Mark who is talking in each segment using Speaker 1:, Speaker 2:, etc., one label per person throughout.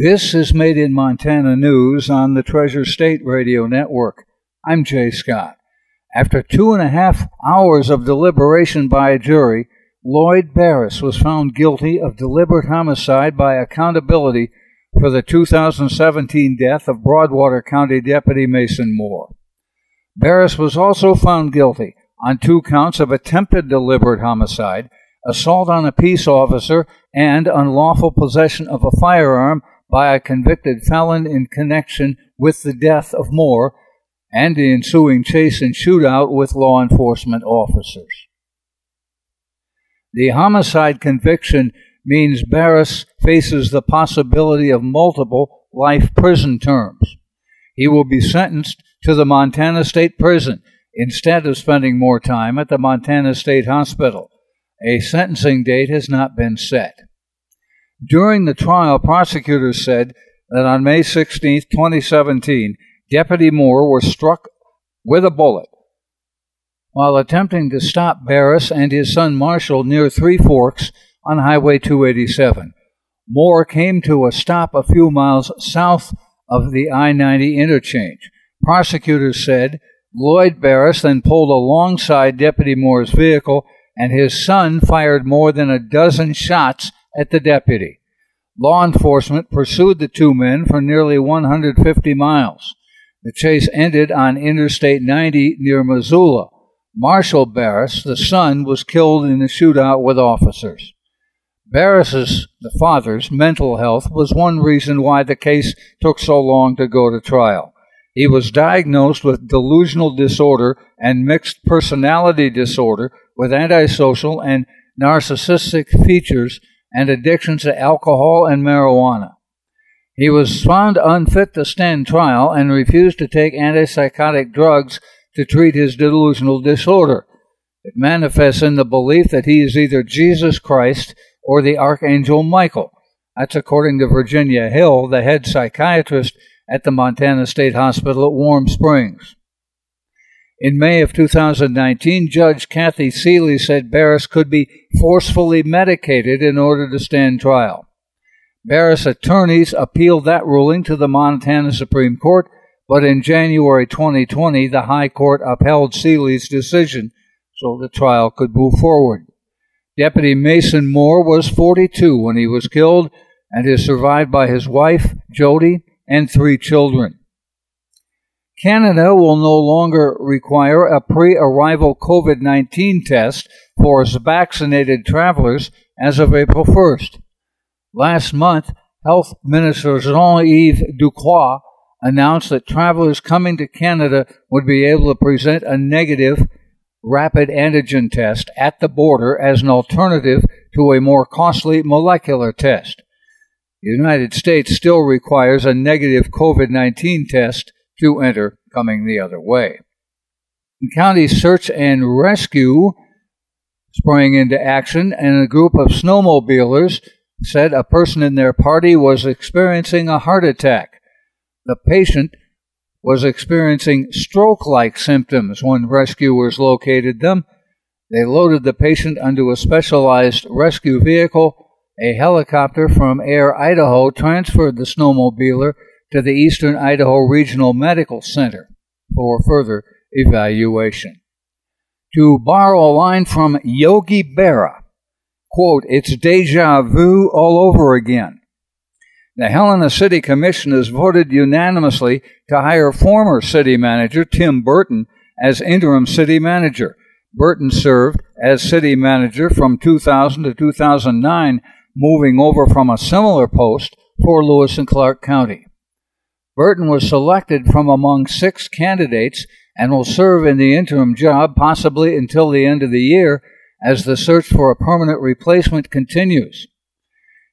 Speaker 1: This is Made in Montana News on the Treasure State Radio Network. I'm Jay Scott. After two and a half hours of deliberation by a jury, Lloyd Barrus was found guilty of deliberate homicide by accountability for the 2017 death of Broadwater County Deputy Mason Moore. Barrus was also found guilty on two counts of attempted deliberate homicide, assault on a peace officer, and unlawful possession of a firearm by a convicted felon in connection with the death of Moore and the ensuing chase and shootout with law enforcement officers. The homicide conviction means Barrus faces the possibility of multiple life prison terms. He will be sentenced to the Montana State Prison instead of spending more time at the Montana State Hospital. A sentencing date has not been set. During the trial, prosecutors said that on May 16, 2017, Deputy Moore was struck with a bullet while attempting to stop Barrus and his son Marshall near Three Forks on Highway 287. Moore came to a stop a few miles south of the I 90 interchange. Prosecutors said Lloyd Barrus then pulled alongside Deputy Moore's vehicle and his son fired more than a dozen shots at the deputy. Law enforcement pursued the two men for nearly 150 miles. The chase ended on Interstate 90 near Missoula. Marshall Barrus, the son, was killed in a shootout with officers. Barrus's, the father's, mental health was one reason why the case took so long to go to trial. He was diagnosed with delusional disorder and mixed personality disorder with antisocial and narcissistic features and addiction to alcohol and marijuana. He was found unfit to stand trial and refused to take antipsychotic drugs to treat his delusional disorder. It manifests in the belief that he is either Jesus Christ or the Archangel Michael. That's according to Virginia Hill, the head psychiatrist at the Montana State Hospital at Warm Springs. In May of 2019, Judge Kathy Seeley said Barrus could be forcefully medicated in order to stand trial. Barrus attorneys appealed that ruling to the Montana Supreme Court, but in January 2020, the High Court upheld Seeley's decision so the trial could move forward. Deputy Mason Moore was 42 when he was killed and is survived by his wife, Jody, and three children. Canada will no longer require a pre arrival COVID 19 test for vaccinated travelers as of April 1st. Last month, Health Minister Jean Yves Duclos announced that travelers coming to Canada would be able to present a negative rapid antigen test at the border as an alternative to a more costly molecular test. The United States still requires a negative COVID 19 test to enter coming the other way. The County search and rescue sprang into action, and a group of snowmobilers said a person in their party was experiencing a heart attack. The patient was experiencing stroke like symptoms when rescuers located them. They loaded the patient onto a specialized rescue vehicle. A helicopter from Air Idaho transferred the snowmobiler to the Eastern Idaho Regional Medical Center for further evaluation. To borrow a line from Yogi Berra, quote, it's deja vu all over again. The Helena City Commission has voted unanimously to hire former city manager Tim Burton as interim city manager. Burton served as city manager from 2000 to 2009, moving over from a similar post for Lewis and Clark County. Burton was selected from among six candidates and will serve in the interim job possibly until the end of the year as the search for a permanent replacement continues.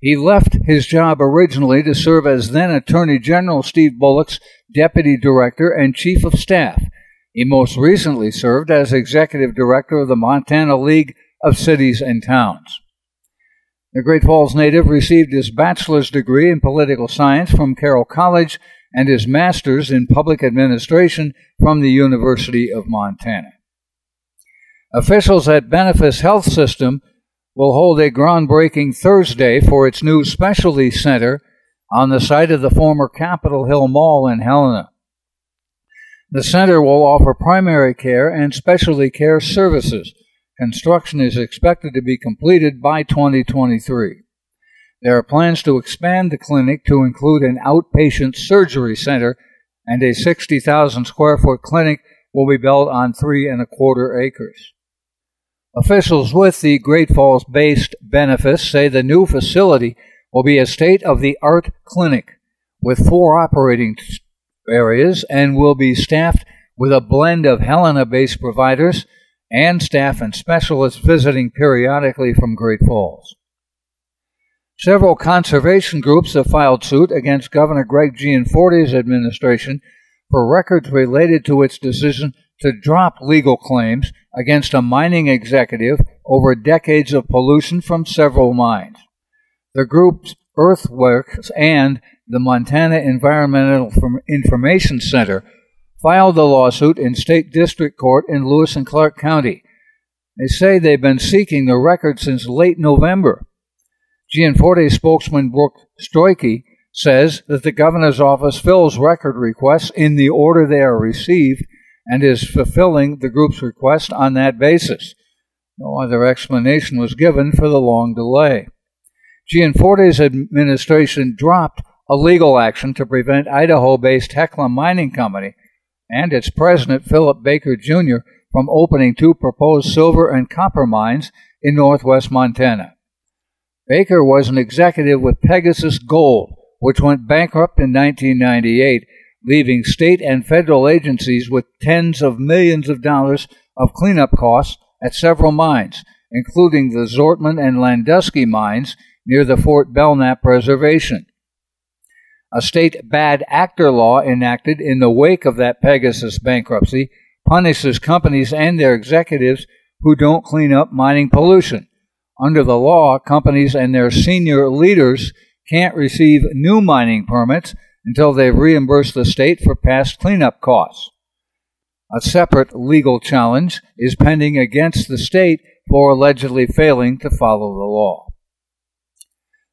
Speaker 1: He left his job originally to serve as then Attorney General Steve Bullock's Deputy Director and Chief of Staff. He most recently served as Executive Director of the Montana League of Cities and Towns. The Great Falls native received his bachelor's degree in political science from Carroll College and his master's in public administration from the University of Montana. Officials at Benefis Health System will hold a groundbreaking Thursday for its new specialty center on the site of the former Capitol Hill Mall in Helena. The center will offer primary care and specialty care services. Construction is expected to be completed by 2023. There are plans to expand the clinic to include an outpatient surgery center, and a 60,000 square foot clinic will be built on three and a quarter acres. Officials with the Great Falls based Benefis say the new facility will be a state of the art clinic with four operating areas and will be staffed with a blend of Helena based providers and staff and specialists visiting periodically from Great Falls. Several conservation groups have filed suit against Governor Greg Gianforte's administration for records related to its decision to drop legal claims against a mining executive over decades of pollution from several mines. The groups Earthworks and the Montana Environmental Information Center filed the lawsuit in state district court in Lewis and Clark County. They say they've been seeking the record since late November. Gianforte spokesman Brooke Stroyke says that the governor's office fills record requests in the order they are received and is fulfilling the group's request on that basis. No other explanation was given for the long delay. Gianforte's administration dropped a legal action to prevent Idaho based Hecla Mining Company and its president, Phillips Baker Jr., from opening two proposed silver and copper mines in northwest Montana. Baker was an executive with Pegasus Gold, which went bankrupt in 1998, leaving state and federal agencies with tens of millions of dollars of cleanup costs at several mines, including the Zortman and Landusky mines near the Fort Belknap Reservation. A state bad actor law enacted in the wake of that Pegasus bankruptcy punishes companies and their executives who don't clean up mining pollution. Under the law, companies and their senior leaders can't receive new mining permits until they've reimbursed the state for past cleanup costs. A separate legal challenge is pending against the state for allegedly failing to follow the law.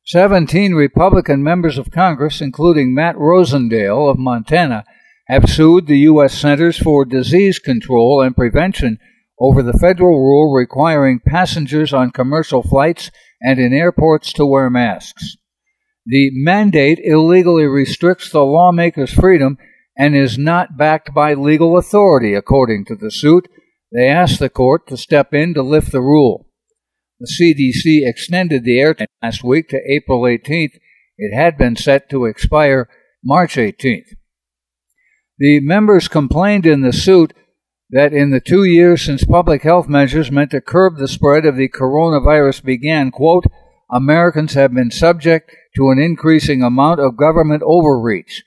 Speaker 1: 17 Republican members of Congress, including Matt Rosendale of Montana, have sued the U.S. Centers for Disease Control and Prevention over the federal rule requiring passengers on commercial flights and in airports to wear masks. The mandate illegally restricts the lawmaker's freedom and is not backed by legal authority, according to the suit. They asked the court to step in to lift the rule. The CDC extended the airtime last week to April 18th. It had been set to expire March 18th. The members complained in the suit that in the two years since public health measures meant to curb the spread of the coronavirus began, quote, Americans have been subject to an increasing amount of government overreach.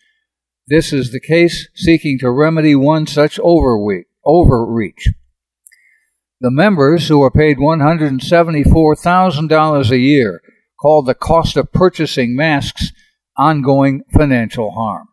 Speaker 1: This is the case seeking to remedy one such overreach. The members, who are paid $174,000 a year, called the cost of purchasing masks ongoing financial harm.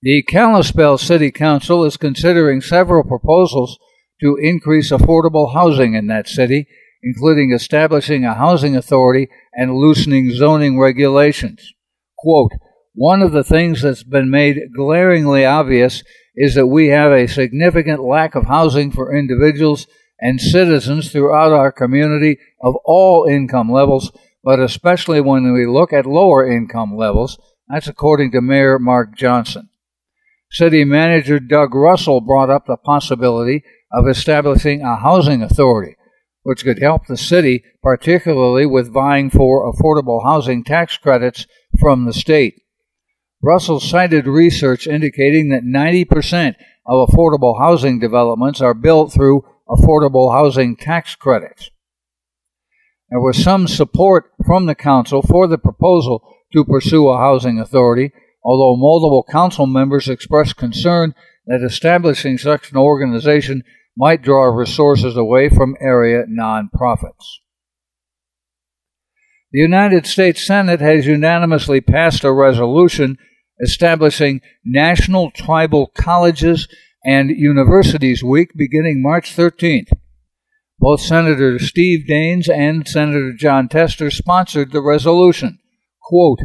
Speaker 1: The Kalispell City Council is considering several proposals to increase affordable housing in that city, including establishing a housing authority and loosening zoning regulations. Quote, one of the things that's been made glaringly obvious is that we have a significant lack of housing for individuals and citizens throughout our community of all income levels, but especially when we look at lower income levels. That's according to Mayor Mark Johnson. City Manager Doug Russell brought up the possibility of establishing a housing authority, which could help the city, particularly with vying for affordable housing tax credits from the state. Russell cited research indicating that 90% of affordable housing developments are built through affordable housing tax credits. There was some support from the council for the proposal to pursue a housing authority, although multiple council members expressed concern that establishing such an organization might draw resources away from area nonprofits. The United States Senate has unanimously passed a resolution establishing National Tribal Colleges and Universities Week beginning March 13th. Both Senator Steve Daines and Senator Jon Tester sponsored the resolution. Quote,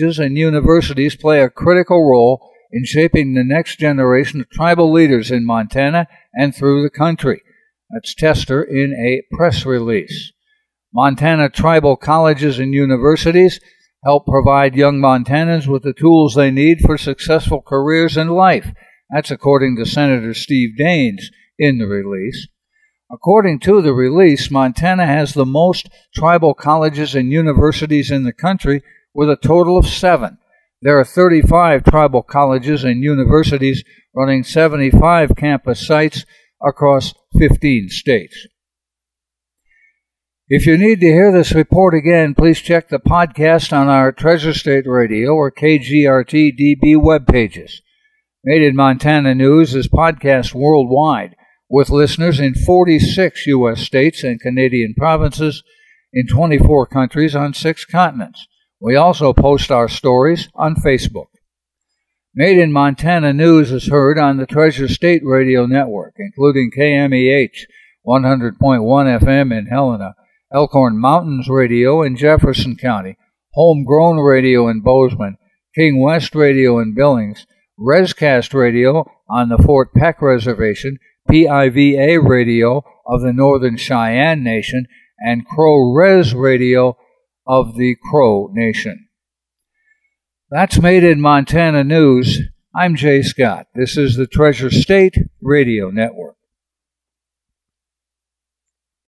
Speaker 1: and universities play a critical role in shaping the next generation of tribal leaders in Montana and through the country. That's Tester in a press release. Montana tribal colleges and universities help provide young Montanans with the tools they need for successful careers in life. That's according to Senator Steve Daines in the release. According to the release, Montana has the most tribal colleges and universities in the country with a total of seven. There are 35 tribal colleges and universities running 75 campus sites across 15 states. If you need to hear this report again, please check the podcast on our Treasure State Radio or KGRT DB web pages. Made in Montana News is podcast worldwide with listeners in 46 U.S. states and Canadian provinces in 24 countries on six continents. We also post our stories on Facebook. Made in Montana News is heard on the Treasure State Radio Network, including KMEH 100.1 FM in Helena, Elkhorn Mountains Radio in Jefferson County, Homegrown Radio in Bozeman, King West Radio in Billings, Rescast Radio on the Fort Peck Reservation, PIVA Radio of the Northern Cheyenne Nation, and Crow Res Radio of the Crow Nation. That's Made in Montana News. I'm Jay Scott. This is the Treasure State Radio Network.